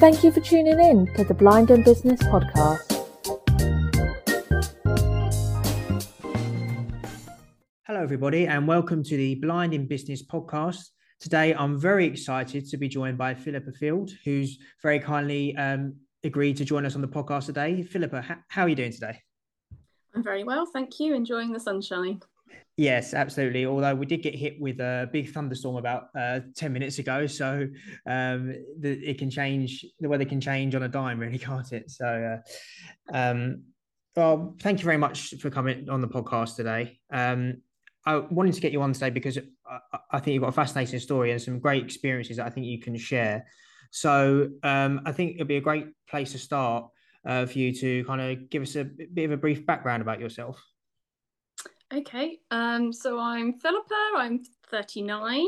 Thank you for tuning in to the Blind in Business podcast. Hello, everybody, and welcome to the Blind in Business podcast. Today, I'm very excited to be joined by Philippa Field, who's very kindly um, agreed to join us on the podcast today. Philippa, ha- how are you doing today? I'm very well, thank you. Enjoying the sunshine. Yes, absolutely. Although we did get hit with a big thunderstorm about uh, 10 minutes ago. So um, the, it can change, the weather can change on a dime, really, can't it? So, uh, um, well, thank you very much for coming on the podcast today. Um, I wanted to get you on today because I, I, think you've got a fascinating story and some great experiences that I think you can share. So um, I think it'd be a great place to start uh, for you to kind of give us a bit of a brief background about yourself. Okay, um, so I'm Philippa, I'm 39.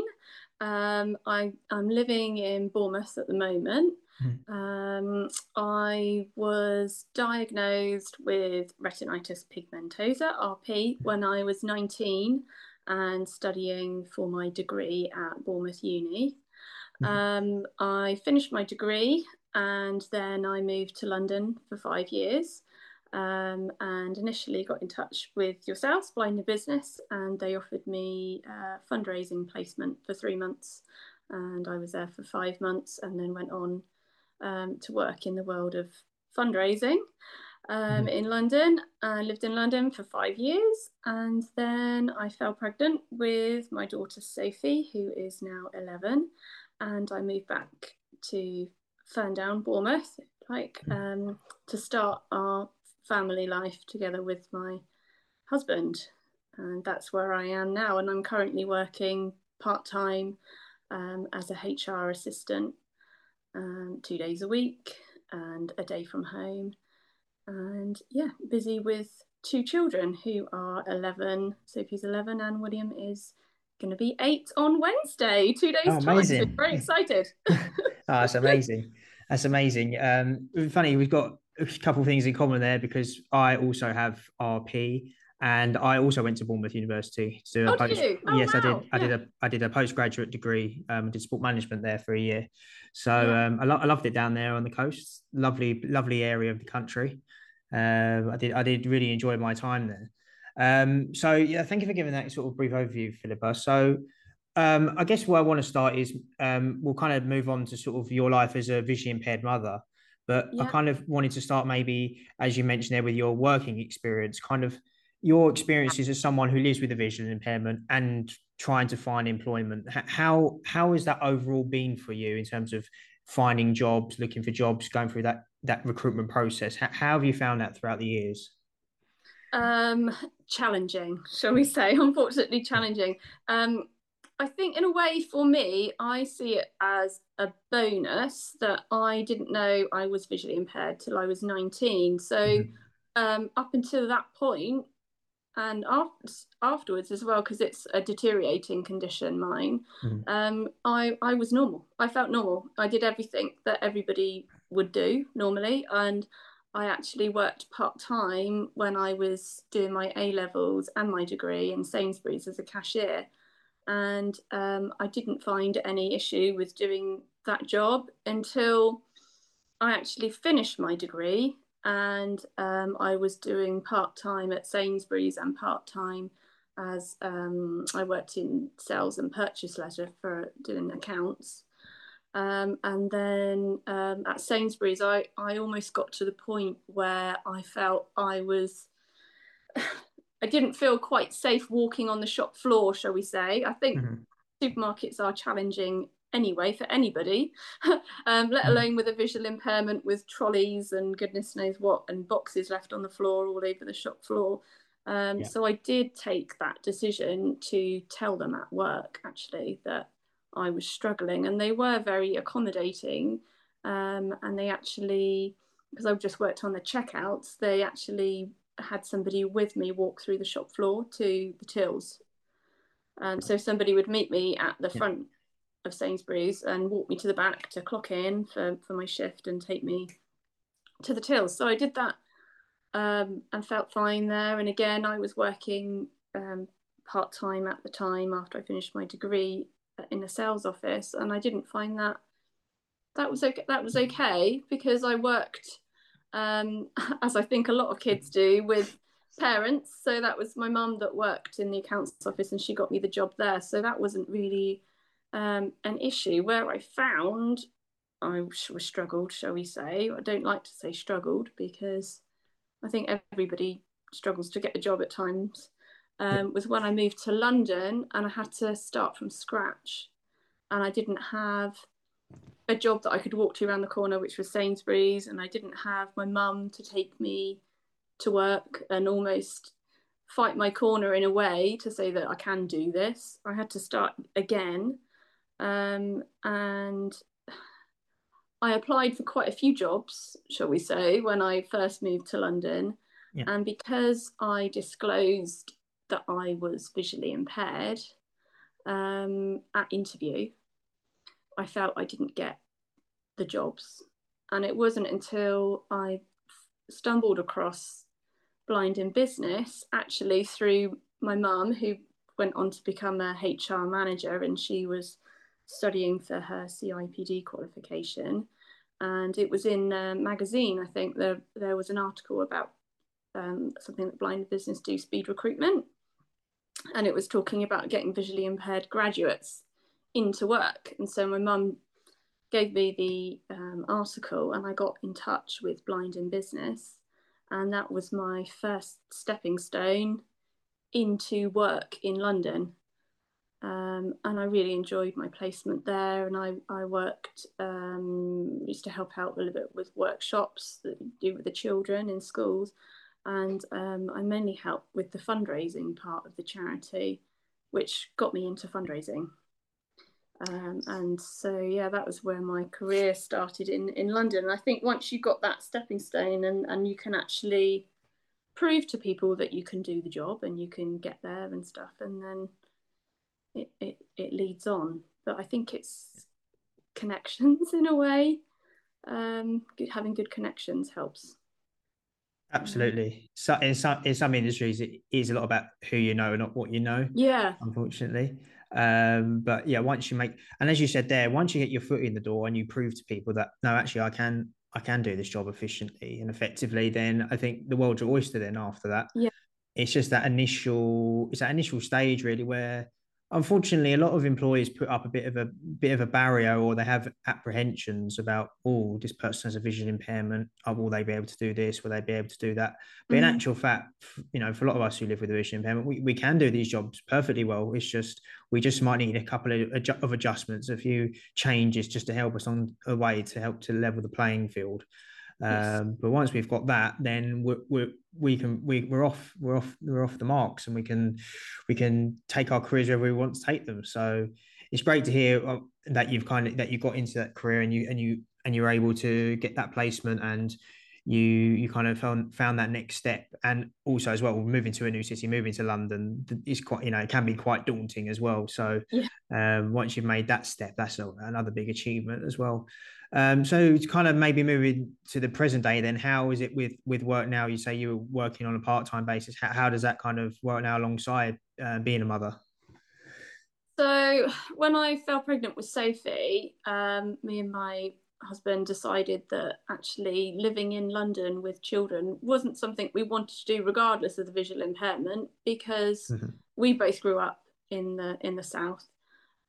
Um, I, I'm living in Bournemouth at the moment. Mm. Um, I was diagnosed with retinitis pigmentosa, RP, when I was 19 and studying for my degree at Bournemouth Uni. Mm. I finished my degree and then I moved to London for five years um, and initially got in touch with yourselves, Blind in Business, and they offered me a fundraising placement for three months. And I was there for five months and then went on um, to work in the world of fundraising um, mm. in London. I lived in London for five years and then I fell pregnant with my daughter Sophie, who is now 11. And I moved back to Ferndown, Bournemouth, like mm. um, to start our family life together with my husband. And that's where I am now. And I'm currently working part time um, as a HR assistant, um, two days a week and a day from home. And yeah, busy with two children who are 11. Sophie's 11 and William is going to be eight on Wednesday, two days oh, amazing. time. very excited. oh, that's amazing. That's amazing. Um, funny, we've got a couple of things in common there because I also have RP and I also went to Bournemouth University to oh, post. Oh, yes, wow. I did. I yeah. did a I did a postgraduate degree. Um, did sport management there for a year, so yeah. um, I, lo- I loved it down there on the coast. Lovely, lovely area of the country. Um, I did I did really enjoy my time there. Um, so yeah, thank you for giving that sort of brief overview, Philippa. So um, I guess where I want to start is um, we'll kind of move on to sort of your life as a visually impaired mother. But yeah. I kind of wanted to start maybe, as you mentioned there, with your working experience, kind of your experiences as someone who lives with a visual impairment and trying to find employment. How how has that overall been for you in terms of finding jobs, looking for jobs, going through that that recruitment process? How, how have you found that throughout the years? Um, challenging, shall we say? Unfortunately, challenging. Um, I think, in a way, for me, I see it as a bonus that I didn't know I was visually impaired till I was 19. So, mm-hmm. um, up until that point, and after, afterwards as well, because it's a deteriorating condition, mine, mm-hmm. um, I, I was normal. I felt normal. I did everything that everybody would do normally. And I actually worked part time when I was doing my A levels and my degree in Sainsbury's as a cashier and um, I didn't find any issue with doing that job until I actually finished my degree and um, I was doing part time at Sainsbury's and part time as um, I worked in sales and purchase ledger for doing accounts. Um, and then um, at Sainsbury's, I, I almost got to the point where I felt I was I didn't feel quite safe walking on the shop floor, shall we say. I think mm-hmm. supermarkets are challenging anyway for anybody, um, let mm-hmm. alone with a visual impairment with trolleys and goodness knows what and boxes left on the floor all over the shop floor. Um, yeah. So I did take that decision to tell them at work actually that I was struggling, and they were very accommodating. Um, and they actually, because I've just worked on the checkouts, they actually had somebody with me walk through the shop floor to the tills. Um, so somebody would meet me at the front of Sainsbury's and walk me to the back to clock in for, for my shift and take me to the tills. So I did that um, and felt fine there. And again, I was working um, part time at the time after I finished my degree in a sales office, and I didn't find that that was okay. That was okay because I worked, um, as I think a lot of kids do, with parents. So that was my mum that worked in the accounts office, and she got me the job there. So that wasn't really um, an issue. Where I found I was struggled, shall we say? I don't like to say struggled because I think everybody struggles to get a job at times. Um, was when I moved to London and I had to start from scratch, and I didn't have a job that I could walk to around the corner, which was Sainsbury's, and I didn't have my mum to take me to work and almost fight my corner in a way to say that I can do this. I had to start again. Um, and I applied for quite a few jobs, shall we say, when I first moved to London. Yeah. And because I disclosed that I was visually impaired um, at interview, I felt I didn't get the jobs. And it wasn't until I stumbled across blind in business, actually through my mum, who went on to become a HR manager and she was studying for her CIPD qualification. And it was in a magazine, I think, there, there was an article about um, something that blind in business do speed recruitment. And it was talking about getting visually impaired graduates into work. And so my mum gave me the um, article and I got in touch with Blind in Business. And that was my first stepping stone into work in London. Um, and I really enjoyed my placement there. And I, I worked, um, used to help out a little bit with workshops that do with the children in schools. And um, I mainly helped with the fundraising part of the charity, which got me into fundraising. Um, and so, yeah, that was where my career started in, in London. And I think once you got that stepping stone and, and you can actually prove to people that you can do the job and you can get there and stuff, and then it, it, it leads on. But I think it's connections in a way. Um, having good connections helps. Absolutely. So in some in some industries, it is a lot about who you know, and not what you know. Yeah. Unfortunately, um, but yeah, once you make, and as you said there, once you get your foot in the door and you prove to people that no, actually, I can, I can do this job efficiently and effectively, then I think the world's your oyster. Then after that, yeah, it's just that initial, it's that initial stage really where unfortunately, a lot of employers put up a bit of a bit of a barrier, or they have apprehensions about, oh, this person has a vision impairment. Oh, will they be able to do this? Will they be able to do that? But mm-hmm. in actual fact, you know, for a lot of us who live with a vision impairment, we, we can do these jobs perfectly well. It's just we just might need a couple of, of adjustments, a few changes, just to help us on a way to help to level the playing field. Um, but once we've got that, then we're, we're, we can we, we're off we're off we're off the marks, and we can we can take our careers wherever we want to take them. So it's great to hear uh, that you've kind of that you got into that career and you and you and you're able to get that placement and you you kind of found found that next step and also as well moving to a new city moving to london is quite you know it can be quite daunting as well so yeah. um, once you've made that step that's another big achievement as well um, so to kind of maybe moving to the present day, then how is it with with work now? You say you were working on a part time basis. How, how, does that kind of work now alongside uh, being a mother? So when I fell pregnant with Sophie, um, me and my husband decided that actually living in London with children wasn't something we wanted to do, regardless of the visual impairment, because mm-hmm. we both grew up in the in the south,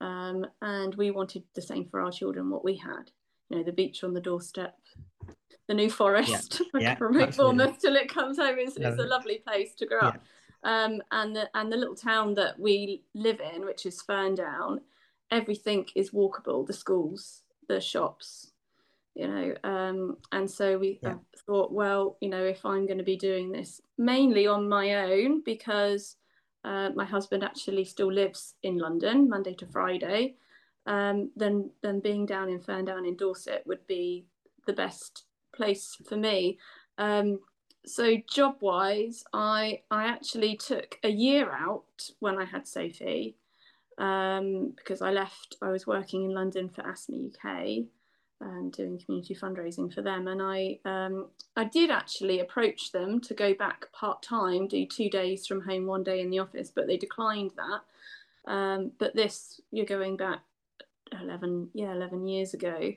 um, and we wanted the same for our children what we had you know the beach on the doorstep the new forest yeah. yeah promote Bournemouth till it comes home it's, it's a lovely place to grow yeah. up um, and the and the little town that we live in which is Ferndown everything is walkable the schools the shops you know um, and so we yeah. thought well you know if i'm going to be doing this mainly on my own because uh, my husband actually still lives in london monday to friday um, then then being down in Ferndown in Dorset would be the best place for me. Um, so job wise, I I actually took a year out when I had Sophie um, because I left. I was working in London for Asthma UK. Um, doing community fundraising for them, and I um, I did actually approach them to go back part time, do two days from home, one day in the office, but they declined that. Um, but this, you're going back 11 yeah 11 years ago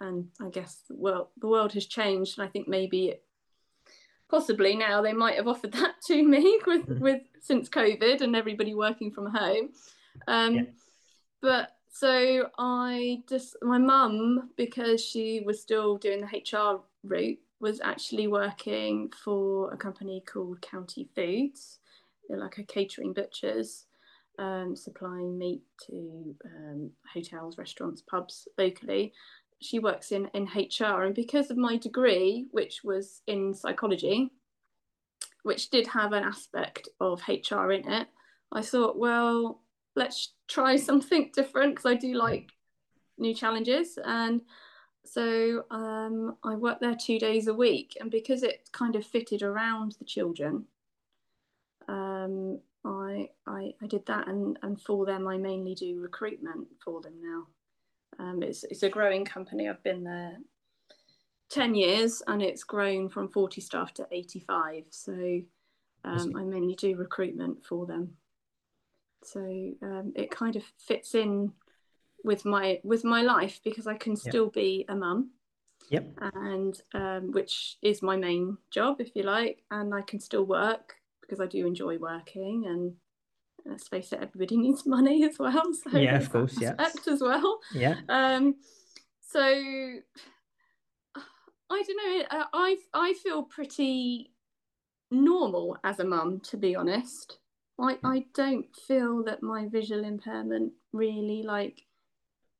and I guess well the world has changed, and I think maybe it, possibly now they might have offered that to me with mm. with since COVID and everybody working from home. Um, yeah. But so I just my mum because she was still doing the HR route was actually working for a company called County Foods. They're like a catering butchers, um, supplying meat to um, hotels, restaurants, pubs locally. She works in, in HR, and because of my degree, which was in psychology, which did have an aspect of HR in it, I thought, well, let's try something different because I do like new challenges. And so um, I worked there two days a week, and because it kind of fitted around the children, um, I, I I did that, and and for them I mainly do recruitment for them now. Um, it's it's a growing company. I've been there ten years, and it's grown from forty staff to eighty five. So um, I mainly do recruitment for them. So um, it kind of fits in with my with my life because I can still yep. be a mum. Yep. And um, which is my main job, if you like, and I can still work because I do enjoy working and let's face it, everybody needs money as well. So yeah, of course, yeah. As well. Yeah. Um, so I don't know. I I feel pretty normal as a mum, to be honest. I hmm. I don't feel that my visual impairment really like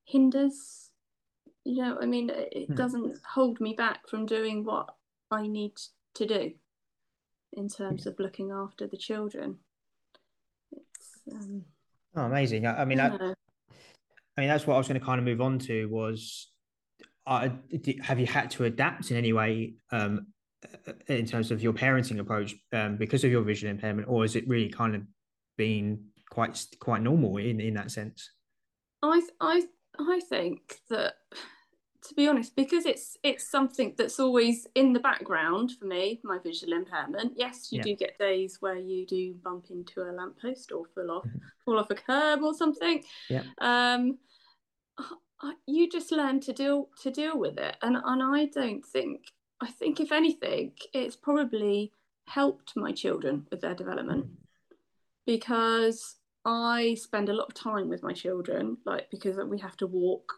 hinders you know i mean it hmm. doesn't hold me back from doing what i need to do in terms of looking after the children. It's um, oh amazing. I, I mean I, I mean that's what i was going to kind of move on to was uh, have you had to adapt in any way um, in terms of your parenting approach um, because of your visual impairment or is it really kind of been quite quite normal in in that sense? I i I think that to be honest, because it's it's something that's always in the background for me, my visual impairment. Yes, you yeah. do get days where you do bump into a lamppost or fall off mm-hmm. fall off a curb or something. Yeah. Um, you just learn to deal to deal with it, and and I don't think I think if anything, it's probably helped my children with their development mm. because I spend a lot of time with my children, like because we have to walk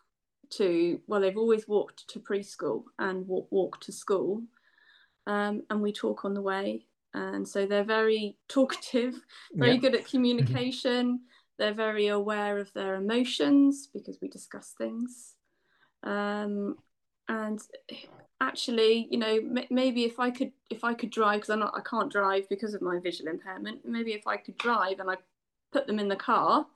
to well, they've always walked to preschool and walk, walk to school, um, and we talk on the way, and so they're very talkative, very yeah. good at communication. they're very aware of their emotions because we discuss things, um, and actually, you know, m- maybe if I could if I could drive because I'm not I can't drive because of my visual impairment. Maybe if I could drive and I put them in the car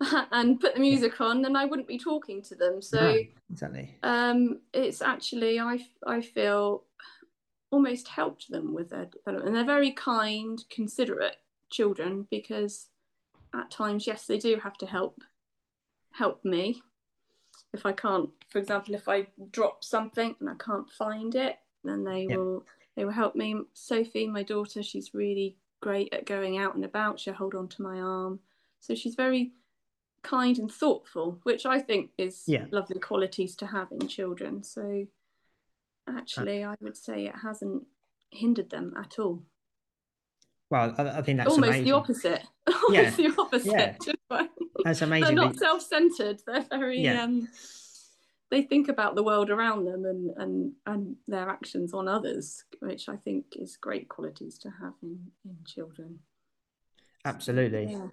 and put the music on, then I wouldn't be talking to them. So no, exactly. Um, it's actually I I feel almost helped them with their development. And they're very kind, considerate children because at times, yes, they do have to help help me if I can't. For example, if I drop something and I can't find it, then they yep. will they will help me. Sophie, my daughter, she's really great at going out and about. She'll hold on to my arm. So she's very kind and thoughtful, which I think is yeah. lovely qualities to have in children. So actually, I would say it hasn't hindered them at all. Well, I, I think that's almost amazing. the opposite. almost yeah. the opposite. Yeah. That's amazing. They're not self-centered. They're very yeah. um, they think about the world around them and and and their actions on others which i think is great qualities to have in in children absolutely yeah.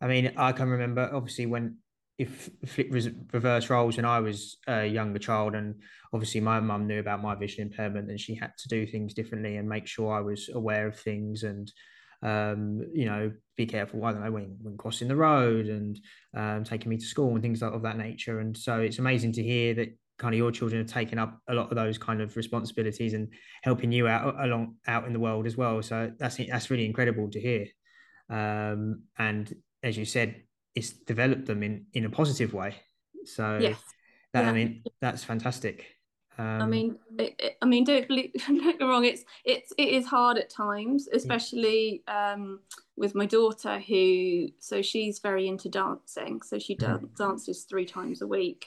I mean i can remember obviously when if flip reverse roles when i was a younger child and obviously my mum knew about my vision impairment and she had to do things differently and make sure i was aware of things and um, you know, be careful, I don't know, when, when crossing the road and um, taking me to school and things of that nature. And so it's amazing to hear that kind of your children have taken up a lot of those kind of responsibilities and helping you out along out in the world as well. So that's that's really incredible to hear. Um, and as you said, it's developed them in in a positive way. So yes. that yeah. I mean that's fantastic. Um, I mean, it, it, I mean, don't believe, don't get wrong. It's it's it is hard at times, especially um, with my daughter, who so she's very into dancing. So she mm-hmm. dances three times a week,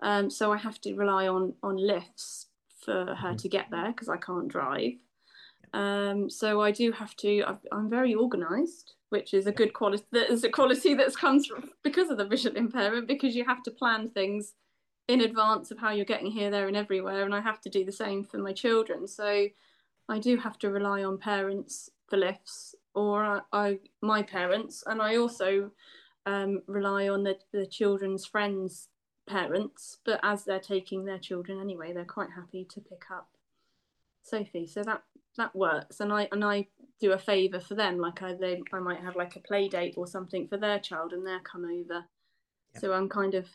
Um, so I have to rely on on lifts for her Mhm. to get there because I can't drive. Um, so I do have to. I've, I'm very organised, which is a good quality. That is a quality that's comes from because of the visual impairment. Because you have to plan things in advance of how you're getting here, there, and everywhere, and I have to do the same for my children. So I do have to rely on parents for lifts, or I, I my parents, and I also um, rely on the, the children's friends' parents. But as they're taking their children anyway, they're quite happy to pick up Sophie. So that that works, and I and I do a favour for them. Like I they I might have like a play date or something for their child, and they're come over. Yeah. So I'm kind of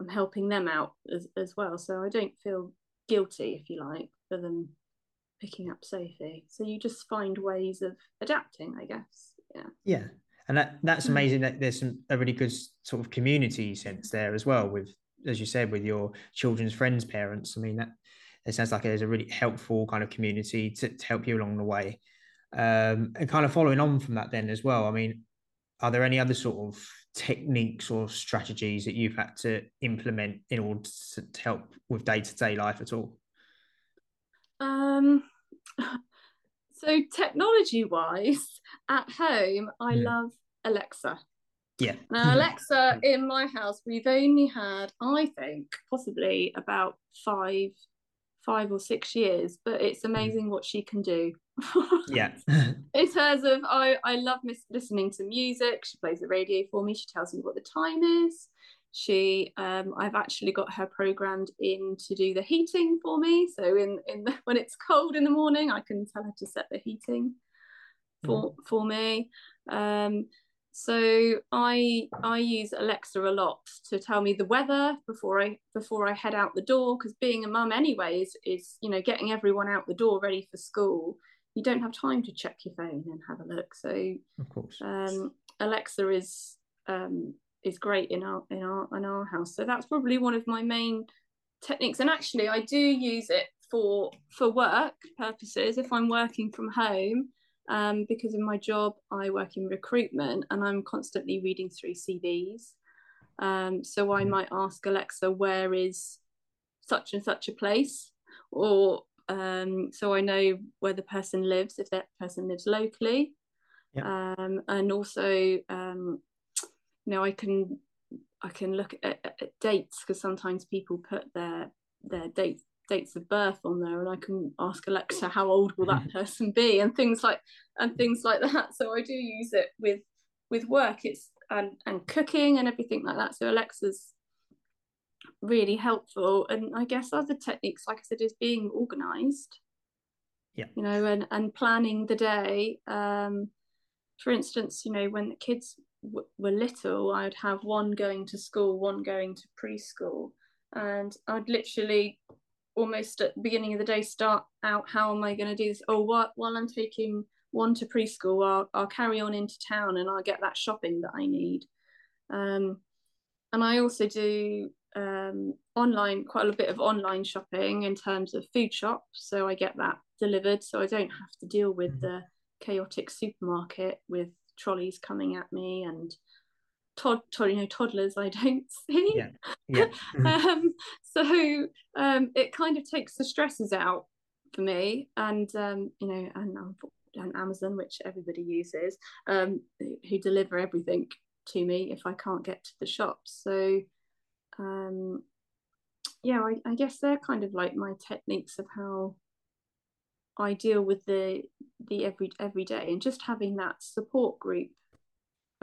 I'm helping them out as as well. So I don't feel guilty, if you like, for them picking up Sophie. So you just find ways of adapting, I guess. Yeah. Yeah, and that that's Mm. amazing. That there's some a really good sort of community sense there as well. With as you said, with your children's friends' parents. I mean, that it sounds like there's a really helpful kind of community to, to help you along the way. Um, and kind of following on from that, then as well. I mean, are there any other sort of techniques or strategies that you've had to implement in order to, to help with day to day life at all? Um, so technology wise, at home, I Mm. love Alexa. Yeah. Now, Alexa in my house, we've only had, I think, possibly about five, five or six years, but it's amazing what she can do. yeah. in terms of, I, I love mis- listening to music. She plays the radio for me. She tells me what the time is. She, um, I've actually got her programmed in to do the heating for me. So in in the, when it's cold in the morning, I can tell her to set the heating for for me. Um, so I I use Alexa a lot to tell me the weather before I before I head out the door because being a mum anyway is is you know getting everyone out the door ready for school. You don't have time to check your phone and have a look. So of course. um, Alexa is um, is great in our in our in our house. So that's probably one of my main techniques. And actually, I do use it for for work purposes if I'm working from home. Um, because in my job, I work in recruitment and I'm constantly reading through CVs. Um, so I Mhm. might ask Alexa, where is such and such a place? Or um, so I know where the person lives, if that person lives locally. Um, and also, um, you know, I can I can look at, at, at dates because sometimes people put their their dates dates of birth on there and I can ask Alexa how old will that person be? and things like and things like that. So I do use it with with work. It's and and cooking and everything like that. So Alexa's really helpful. And I guess other techniques like I said is being organized. Yeah. you know and and planning the day. Um for instance you know when the kids w- were little I'd have one going to school one going to preschool. And I'd literally almost at the beginning of the day start out how am I going to do this oh what while I'm taking one to preschool I'll, I'll carry on into town and I'll get that shopping that I need um, and I also do um, online quite a bit of online shopping in terms of food shops so I get that delivered so I don't have to deal with Mhm. the chaotic supermarket with trolleys coming at me and tod, tod you know toddlers I don't see Yeah. Yeah. um, so um, it kind of takes the stresses out for me and um, you know and, and Amazon which everybody uses um, who deliver everything to me if I can't get to the shops so um, yeah I, I guess they're kind of like my techniques of how I deal with the the every every day and just having that support group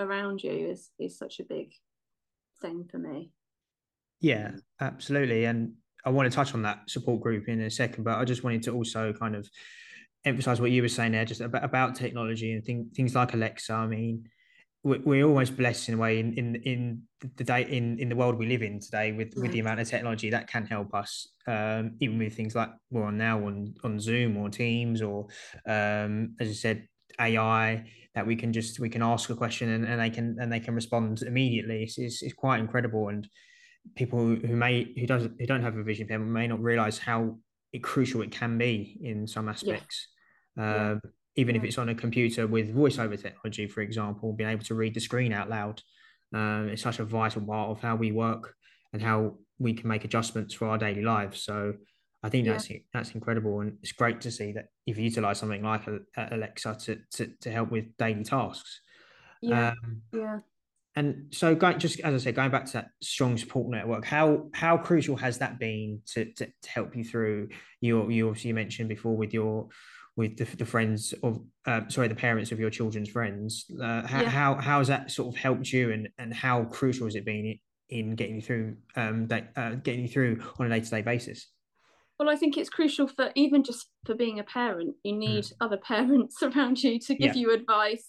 around you is is such a big thing for me Yeah, absolutely. And I want to touch on that support group in a second, but I just wanted to also kind of emphasize what you were saying there, just about, about technology and thing, things like Alexa. I mean, we- we're almost blessed in a way in in, in the day in, in the world we live in today with, with the amount of technology that can help us, um, even with things like we're on now on on Zoom or Teams or um, as I said, AI that we can just we can ask a question and, and they can and they can respond immediately. It's, it's, it's quite incredible and people who, who may who doesn't who don't have a vision impairment may not realize how crucial it can be in some aspects. Yeah. Um, even if it's on a computer with voiceover technology, for example, being able to read the screen out loud, um, it's such a vital part of how we work and how we can make adjustments for our daily lives. So I think that's yeah. that's incredible, and it's great to see that you've utilised something like Alexa to, to to help with daily tasks. Yeah, um, yeah. And so, going just as I said, going back to that strong support network, how how crucial has that been to to, to help you through your you obviously mentioned before with your with the, the friends of uh, sorry the parents of your children's friends uh, how, yeah. how how has that sort of helped you and and how crucial has it been in getting you through um uh, getting you through on a day-to-day basis well i think it's crucial for even just for being a parent you need mm. other parents around you to give yeah. you advice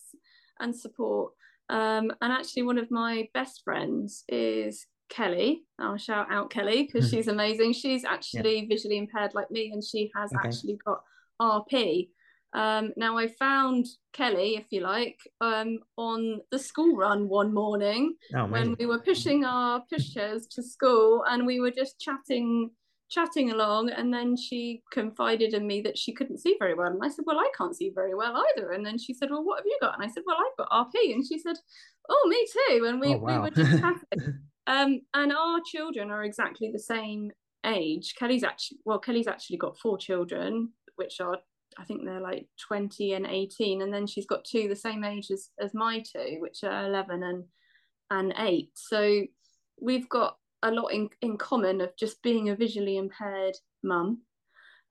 and support um, and actually one of my best friends is Kelly. I'll shout out Kelly because hmm. she's amazing. She's actually yeah. visually impaired like me, and she has okay. actually got RP. Um, now I found Kelly, if you like, um, on the school run one morning oh, when we were pushing our pushchairs to school, and we were just chatting, chatting along, and then she confided in me that she couldn't see very well, and I said, "Well, I can't see very well either." And then she said, "Well, what have you got?" And I said, "Well, I've got RP," and she said, "Oh, me too." And we, oh, wow. we were just chatting. um, and our children are exactly the same age. Kelly's actually well, Kelly's actually got four children, which are I think they're like 20 and 18 and then she's got two the same age as, as my two which are 11 and and 8 so we've got a lot in, in common of just being a visually impaired mum.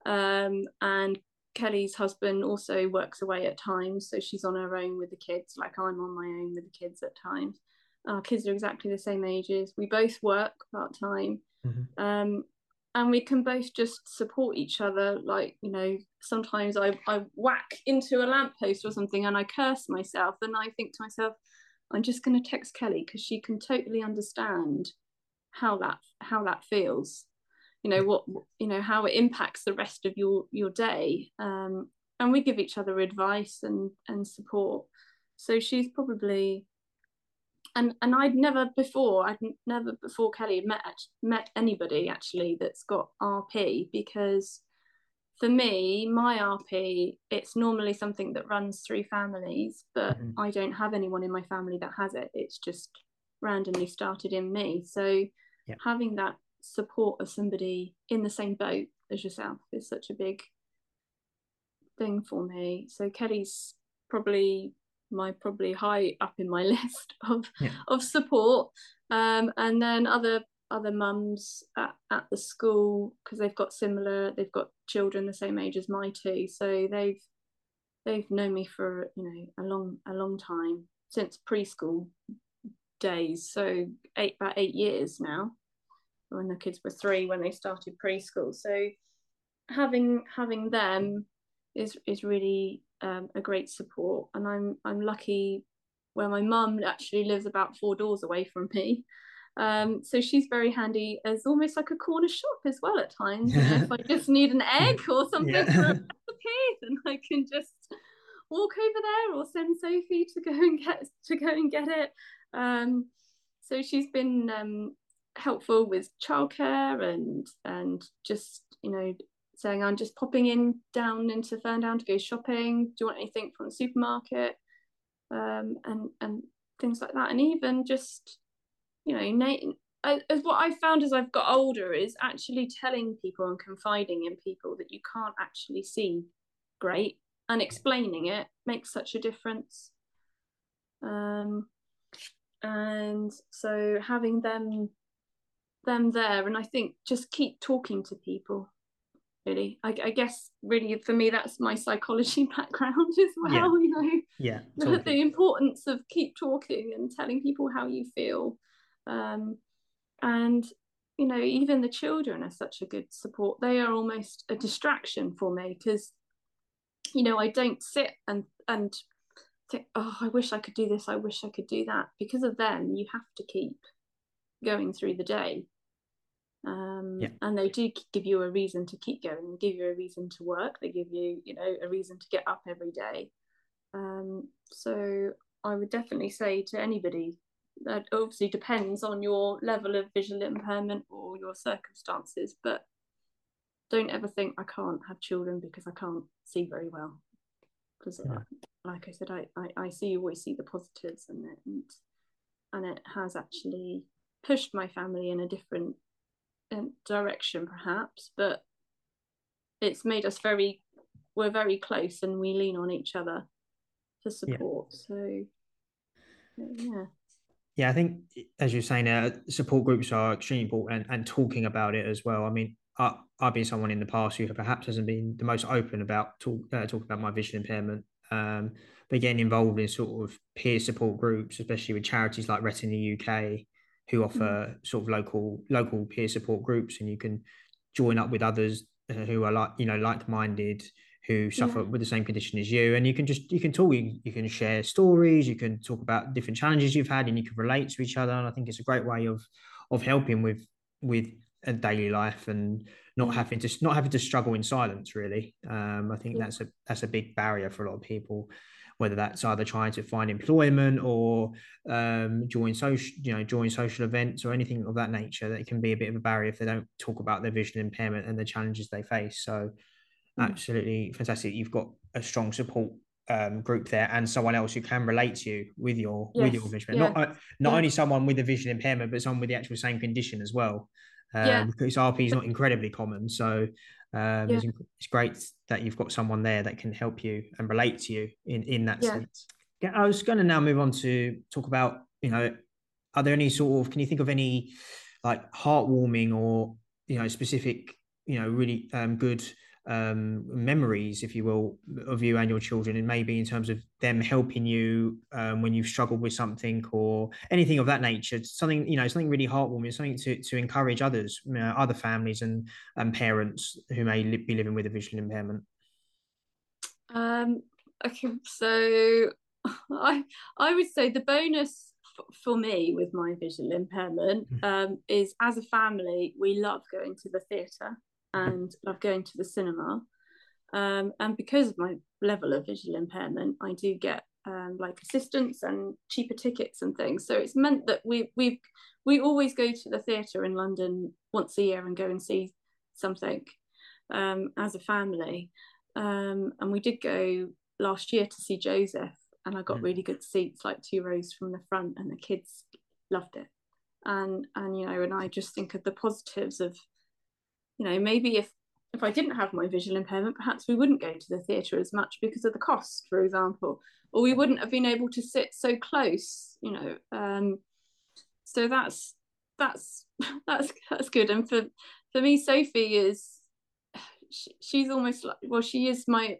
Um, and Kelly's husband also works away at times so she's on her own with the kids like I'm on my own with the kids at times. Our kids are exactly the same ages. We both work part-time. Mm-hmm. um, and we can both just support each other like you know sometimes i, I whack into a lamppost or something and i curse myself and i think to myself i'm just going to text kelly because she can totally understand how that how that feels. You know what you know how it impacts the rest of your your day. Um, and we give each other advice and and support. So she's probably and and I'd never before I'd never before Kelly met met anybody actually that's got RP because for me my RP it's normally something that runs through families but mm-hmm. I don't have anyone in my family that has it. It's just randomly started in me. So yeah. having that support of somebody in the same boat as yourself is such a big thing for me. So Kelly's probably my probably high up in my list of yeah. of support. Um, and then other other mums at, at the school because they've got similar they've got children the same age as my two. So they've they've known me for you know a long a long time since preschool days so eight about eight years now when the kids were three when they started preschool so having having them is is really um, a great support, and I'm I'm lucky where my mum actually lives about four doors away from me. Um, so she's very handy as almost like a corner shop as well at times. You know, if I just need an egg or something yeah. for a recipe, then I can just walk over there or send Sophie to go and get to go and get it. Um, so she's been um, helpful with childcare and and just you know saying, I'm just popping in down into Ferndown to go shopping. Do you want anything from the supermarket? Um, and and things like that. And even just, you know, Nate, as what I've found as I've got older is actually telling people and confiding in people that you can't actually see great and explaining it makes such a difference. Um, and so having them them there and I think just keep talking to people really I, I, guess really for me that's my psychology background as well yeah. you know yeah totally. the, the, importance of keep talking and telling people how you feel um, and you know even the children are such a good support they are almost a distraction for me because you know i don't sit and and think oh i wish i could do this. I wish i could do that. Because of them you have to keep going through the day. Um, yeah. and they do give you a reason to keep going give you a reason to work. They give you you know a reason to get up every day. Um, so i would definitely say to anybody that obviously depends on your level of visual impairment or your circumstances but don't ever think i can't have children because i can't see very well. Because yeah. Like i said I, I i see always see the positives in it and and it has actually pushed my family in a different direction perhaps but it's made us very we're very close and we lean on each other for support yeah. so yeah yeah i think as you're saying uh, support groups are extremely important and, and talking about it as well i mean I, have been someone in the past who perhaps hasn't been the most open about talk, uh, talking about my vision impairment um, but getting involved in sort of peer support groups especially with charities like retina uk who offer mm-hmm. sort of local local peer support groups and you can join up with others uh, who are like you know like-minded who suffer yeah. with the same condition as you and you can just you can talk you, you can share stories you can talk about different challenges you've had and you can relate to each other and i think it's a great way of of helping with with a daily life and not having to not having to struggle in silence really um, i think that's a that's a big barrier for a lot of people whether that's either trying to find employment or um, join social, you know, join social events or anything of that nature. That can be a bit of a barrier if they don't talk about their vision impairment and the challenges they face. So, mm. absolutely fantastic. You've got a strong support um, group there and someone else who can relate to you with your yes. with your vision. Yeah. Not uh, not yeah. only someone with a vision impairment, but someone with the actual same condition as well. Um, yeah. Because RP is not incredibly common, so um, yeah. it's, great that you've got someone there that can help you and relate to you in in that yeah. sense. Yeah, I was going to now move on to talk about you know, are there any sort of can you think of any like heartwarming or you know specific you know really um, good um, memories, if you will, of you and your children, and maybe in terms of them helping you um, when you've struggled with something or anything of that nature. Something you know, something really heartwarming, something to to encourage others, you know, other families and and parents who may li- be living with a visual impairment. Um. Okay, so I I would say the bonus for me with my visual impairment mm-hmm. um, is as a family we love going to the theatre and love going to the cinema. Um, and because of my level of visual impairment, I do get um, like assistance and cheaper tickets and things. So it's meant that we we we always go to the theatre in London once a year and go and see something um, as a family. Um, and we did go last year to see Joseph, and I got mm. really good seats, like two rows from the front, and the kids loved it. And and you know, and I just think of the positives of you know maybe if if I didn't have my visual impairment, perhaps we wouldn't go to the theatre as much because of the cost, for example, or we wouldn't have been able to sit so close, you know. Um, so that's that's that's that's good. And for for me, Sophie is she, she's almost like well, she is my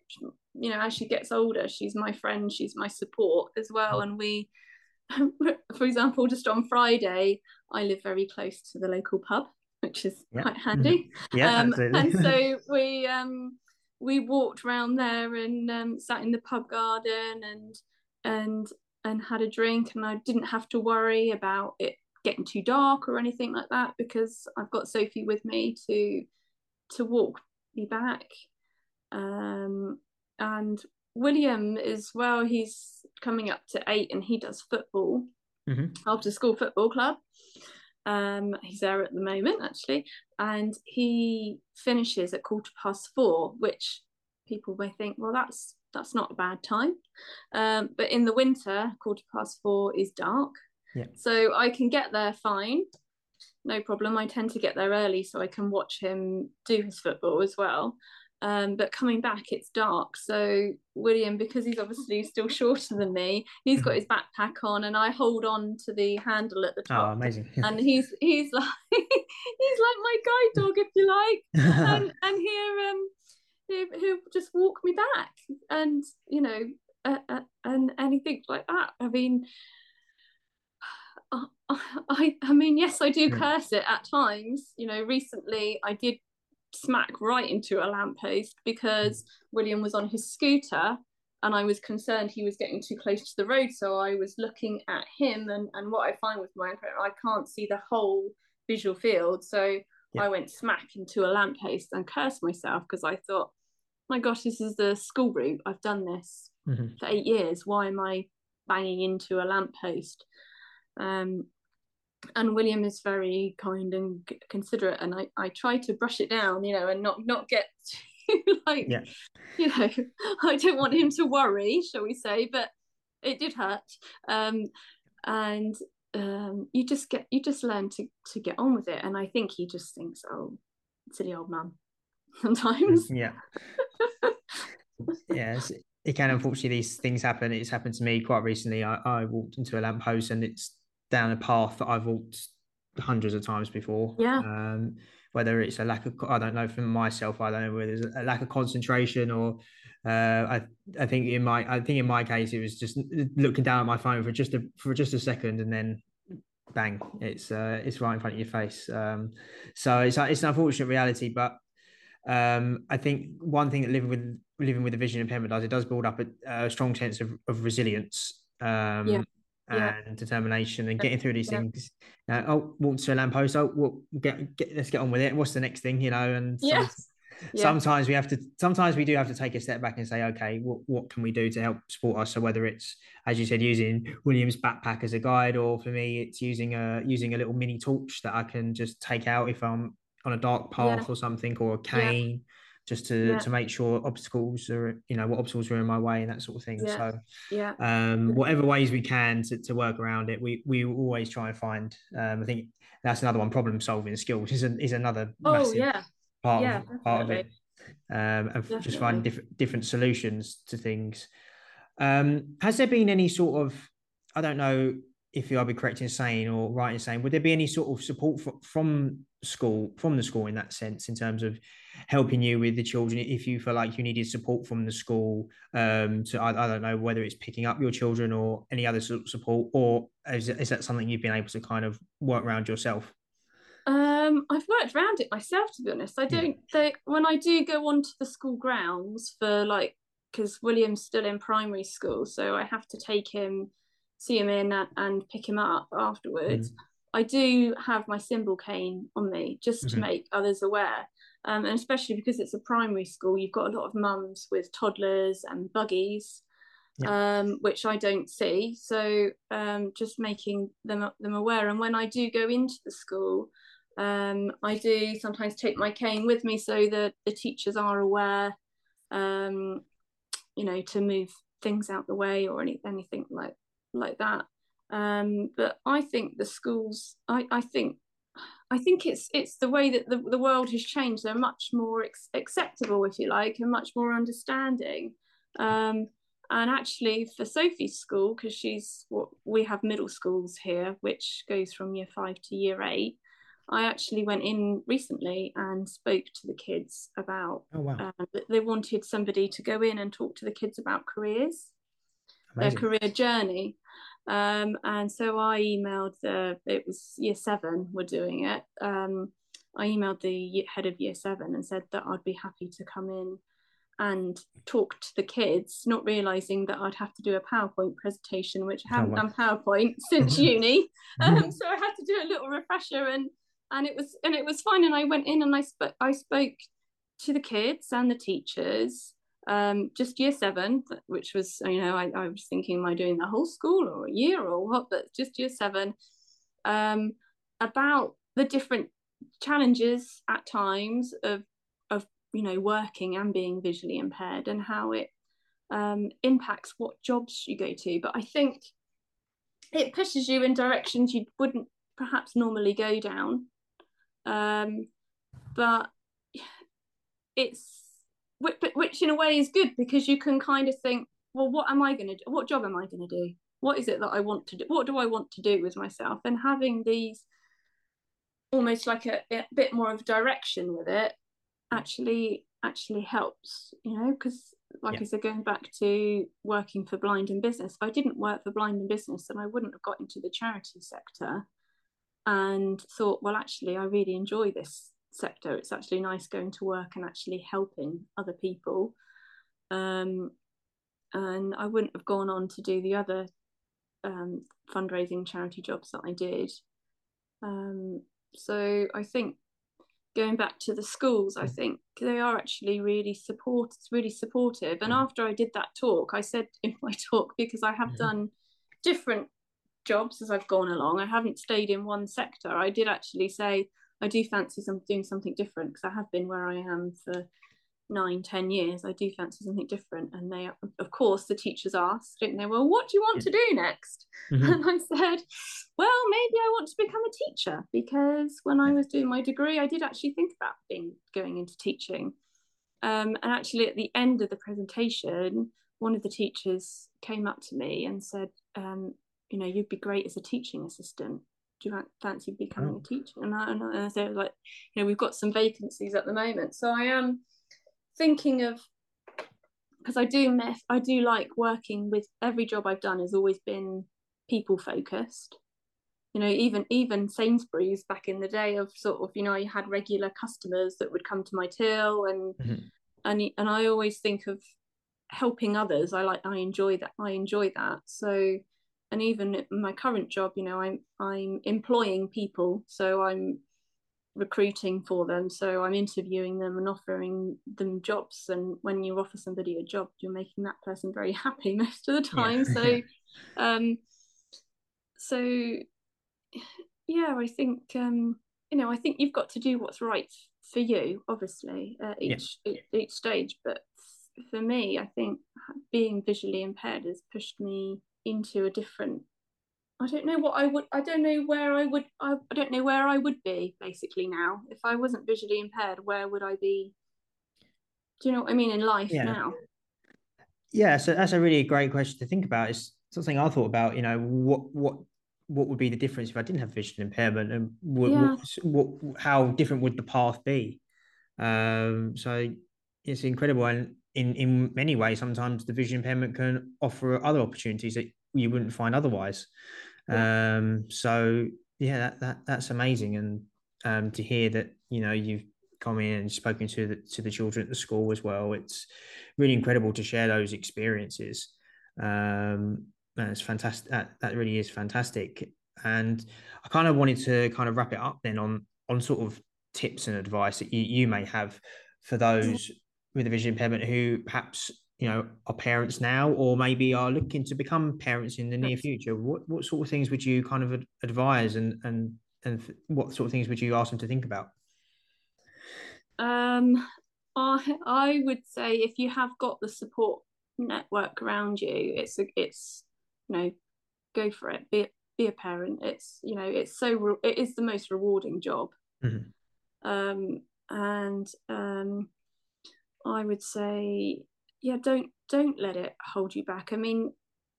you know as she gets older, she's my friend, she's my support as well, and we. For example, just on Friday, I live very close to the local pub, which is quite handy. yeah, um, absolutely. and so we um, we walked around there and um, sat in the pub garden and and and had a drink, and I didn't have to worry about it getting too dark or anything like that because I've got Sophie with me to to walk me back. Um, and William as well, he's coming up to eight and he does football mm-hmm. after school football club. Um, he's there at the moment actually, and he finishes at quarter past four, which people may think, well, that's that's not a bad time. Um, but in the winter, quarter past four is dark. Yeah. So I can get there fine, no problem. I tend to get there early so I can watch him do his football as well. Um, but coming back, it's dark. So William, because he's obviously still shorter than me, he's got mm-hmm. his backpack on, and I hold on to the handle at the top. Oh, amazing! and he's he's like he's like my guide dog, if you like, and and here um he he'll just walk me back, and you know, uh, uh, and anything like that. I mean. I, I mean, yes, I do curse it at times. You know, recently I did smack right into a lamppost because William was on his scooter and I was concerned he was getting too close to the road. So I was looking at him, and, and what I find with my I can't see the whole visual field. So yeah. I went smack into a lamppost and cursed myself because I thought, my gosh, this is the school route. I've done this mm-hmm. for eight years. Why am I banging into a lamppost? Um, and William is very kind and considerate, and I, I try to brush it down, you know, and not not get too like, yeah. you know, I don't want him to worry, shall we say, but it did hurt, um, and um, you just get you just learn to to get on with it and i think he just thinks oh silly old man sometimes. Yeah. Yes it can unfortunately these things happen it's happened to me quite recently. I, I walked into a lamppost and it's down a path that i've walked hundreds of times before. Yeah. Um, whether it's a lack of i don't know for myself i don't know whether there's a lack of concentration or uh, I I think in my I think in my case it was just looking down at my phone for just a for just a second and then bang it's uh, it's right in front of your face. Um, so it's it's an unfortunate reality but um, I think one thing that living with living with a vision impairment does it does build up a, a strong sense of, of resilience. Um, yeah. And yeah. determination and getting through these yeah. things. Uh, oh, walk to a lamppost. Oh, well, get, get let's get on with it. What's the next thing? You know, and yes yeah. sometimes we have to sometimes we do have to take a step back and say okay what, what can we do to help support us so whether it's as you said using william's backpack as a guide or for me it's using a using a little mini torch that i can just take out if i'm on a dark path or something or a cane. Just to to make sure obstacles are you know what obstacles are in my way and that sort of thing. So yeah. um whatever ways we can to, to work around it we we always try and find um i think that's another one problem solving skills is, a, is another oh massive, yeah. part, yeah, of, part of it um, and definitely. just find different different solutions to things. Um, has there been any sort of I don't know if I'll be correct in saying or right in saying, would there be any sort of support for, from school, from the school in that sense, in terms of helping you with the children? If you feel like you needed support from the school, um, to I, I don't know whether it's picking up your children or any other sort of support, or is, is that something you've been able to kind of work around yourself? Um, I've worked around it myself, to be honest. I don't. They, when I do go onto the school grounds for like, because William's still in primary school, so I have to take him, see him in, and pick him up afterwards. Mm. I do have my symbol cane on me just mm-hmm. to make others aware. Um, and especially because it's a primary school, you've got a lot of mums with toddlers and buggies, yeah. um, which I don't see. So um, just making them them aware. And when I do go into the school, um, I do sometimes take my cane with me so that the teachers are aware, um, you know, to move things out the way or any, anything like like that. Um, but I think the schools, I, I think, I think it's it's the way that the, the world has changed. They're much more ex- acceptable, if you like, and much more understanding. Um, and actually, for Sophie's school, because she's what we have middle schools here, which goes from year five to year eight. I actually went in recently and spoke to the kids about. Oh wow! Um, they wanted somebody to go in and talk to the kids about careers, Amazing. their career journey, um, and so I emailed the. It was year seven were doing it. Um, I emailed the head of year seven and said that I'd be happy to come in and talk to the kids, not realizing that I'd have to do a PowerPoint presentation, which I haven't oh, wow. done PowerPoint since uni. Um, so I had to do a little refresher and and it was and it was fine and i went in and i spoke i spoke to the kids and the teachers um, just year seven which was you know I, I was thinking am i doing the whole school or a year or what? But just year seven um, about the different challenges at times of of you know working and being visually impaired and how it um, impacts what jobs you go to. But i think it pushes you in directions you wouldn't perhaps normally go down. Um, but it's which, which in a way is good because you can kind of think, well, what am I going to do? What job am I going to do? What is it that I want to do? What do I want to do with myself? And having these almost like a, a bit more of direction with it mm. actually actually helps, you know, because like yeah. I said, going back to working for Blind in Business, if I didn't work for Blind in Business, then I wouldn't have got into the charity sector and thought, well, actually, I really enjoy this sector. It's actually nice going to work and actually helping other people. Um, and I wouldn't have gone on to do the other um, fundraising charity jobs that I did. Um, so I think going back to the schools, I think they are actually really support, really supportive. And after I did that talk, I said in my talk because I have yeah. done different jobs as I've gone along. I haven't stayed in one sector. I did actually say I do fancy some doing something different because I have been where I am for nine, ten years, I do fancy something different. And they, of course, the teachers asked, didn't they? Well, what do you want to do next? Mm-hmm. And I said, well, maybe I want to become a teacher because when I was doing my degree, I did actually think about being going into teaching. Um, and actually, at the end of the presentation, one of the teachers came up to me and said, um, you know, you'd be great as a teaching assistant. Do you fancy becoming oh. a teacher? And I, and I said, like, you know, we've got some vacancies at the moment. So I am thinking of because I do miss I do like working with every job I've done has always been people focused. You know, even even Sainsbury's back in the day of sort of, you know, I had regular customers that would come to my till and mm-hmm. and and I always think of helping others. I like I enjoy that. I enjoy that. So and even my current job, you know, I'm I'm employing people. So I'm recruiting for them so i'm interviewing them and offering them jobs and when you offer somebody a job you're making that person very happy most of the time yeah. so um so yeah i think um you know i think you've got to do what's right for you obviously at each yeah. each stage but for me i think being visually impaired has pushed me into a different I don't know what I would. I don't know where I would. I, I don't know where I would be basically now if I wasn't visually impaired. Where would I be? Do you know what I mean in life yeah. now? Yeah, so that's a really great question to think about. It's something I thought about. You know, what what what would be the difference if I didn't have visual impairment, and what, yeah. what, what how different would the path be? Um, so it's incredible, and in in many ways, sometimes the vision impairment can offer other opportunities that you wouldn't find otherwise. Um, so yeah, that, that that's amazing, and um, to hear that you know you've come in and spoken to the to the children at the school as well. It's really incredible to share those experiences. Um, and it's fantastic. That that really is fantastic. And I kind of wanted to kind of wrap it up then on on sort of tips and advice that you, you may have for those with a vision impairment who perhaps you know are parents now or maybe are looking to become parents in the near future what what sort of things would you kind of advise and and and what sort of things would you ask them to think about? Um i i would say if you have got the support network around you it's a, it's you know go for it. Be be a parent. It's you know it's so it is the most rewarding job. Mm-hmm. um and um i would say yeah don't don't let it hold you back. I mean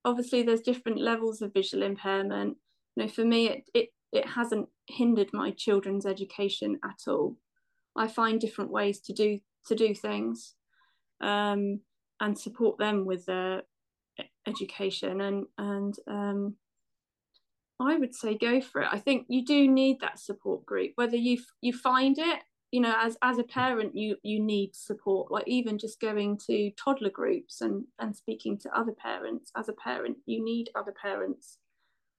obviously there's different levels of visual impairment. You know for me it it, it hasn't hindered my children's education at all. I find different ways to do to do things um, and support them with their education and and um, I would say go for it. I think you do need that support group, whether you you find it you know as as a parent you you need support like even just going to toddler groups and and speaking to other parents as a parent you need other parents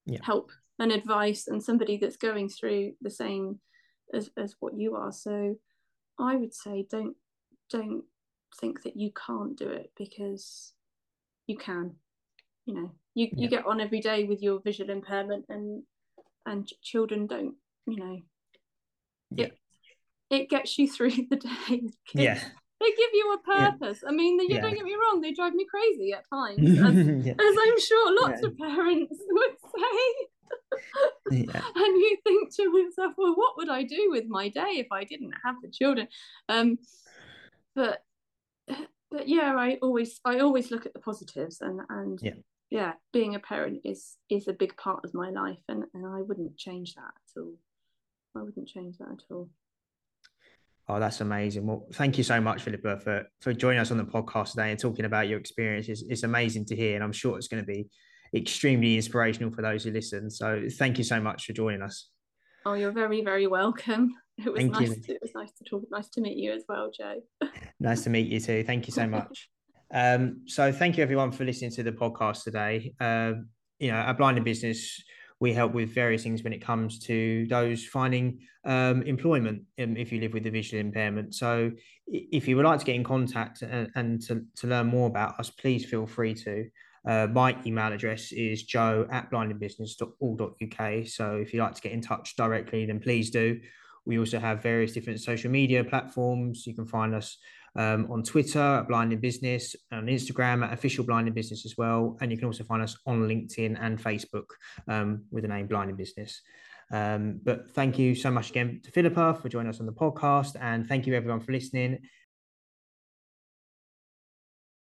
yeah. help and advice and somebody that's going through the same as, as what you are so i would say don't don't think that you can't do it because you can you know you, yeah. you get on every day with your visual impairment and and children don't you know yeah. it, it gets you through the day. Yeah. They give you a purpose. Yeah. I mean, you yeah. don't get me wrong, they drive me crazy at times, as, yeah. as I'm sure lots of parents would say. and you think to yourself, well, what would I do with my day if I didn't have the children? Um, but but yeah, I always I always look at the positives and and yeah, yeah being a parent is is a big part of my life and, and I wouldn't change that at all. I wouldn't change that at all. Oh, that's amazing. Well, thank you so much, Philippa, for for joining us on the podcast today and talking about your experiences. It's amazing to hear, and I'm sure it's going to be extremely inspirational for those who listen. So, thank you so much for joining us. Oh, you're very, very welcome. It was thank nice. To, it was nice to talk. Nice to meet you as well, Joe. nice to meet you too. Thank you so much. um, so, thank you everyone for listening to the podcast today. Uh, you know, our blind business we help with various things when it comes to those finding um, employment um, if you live with a visual impairment. So if you would like to get in contact and, and to, to learn more about us, please feel free to. Uh, my email address is joe at blindinbusiness.org.uk. So if you'd like to get in touch directly, then please do. We also have various different social media platforms. You can find us um, on Twitter at Blind in Business, on Instagram at Official Blind in Business as well. And you can also find us on LinkedIn and Facebook um, with the name Blind in Business. Um, but thank you so much again to Philippa for joining us on the podcast. And thank you everyone for listening.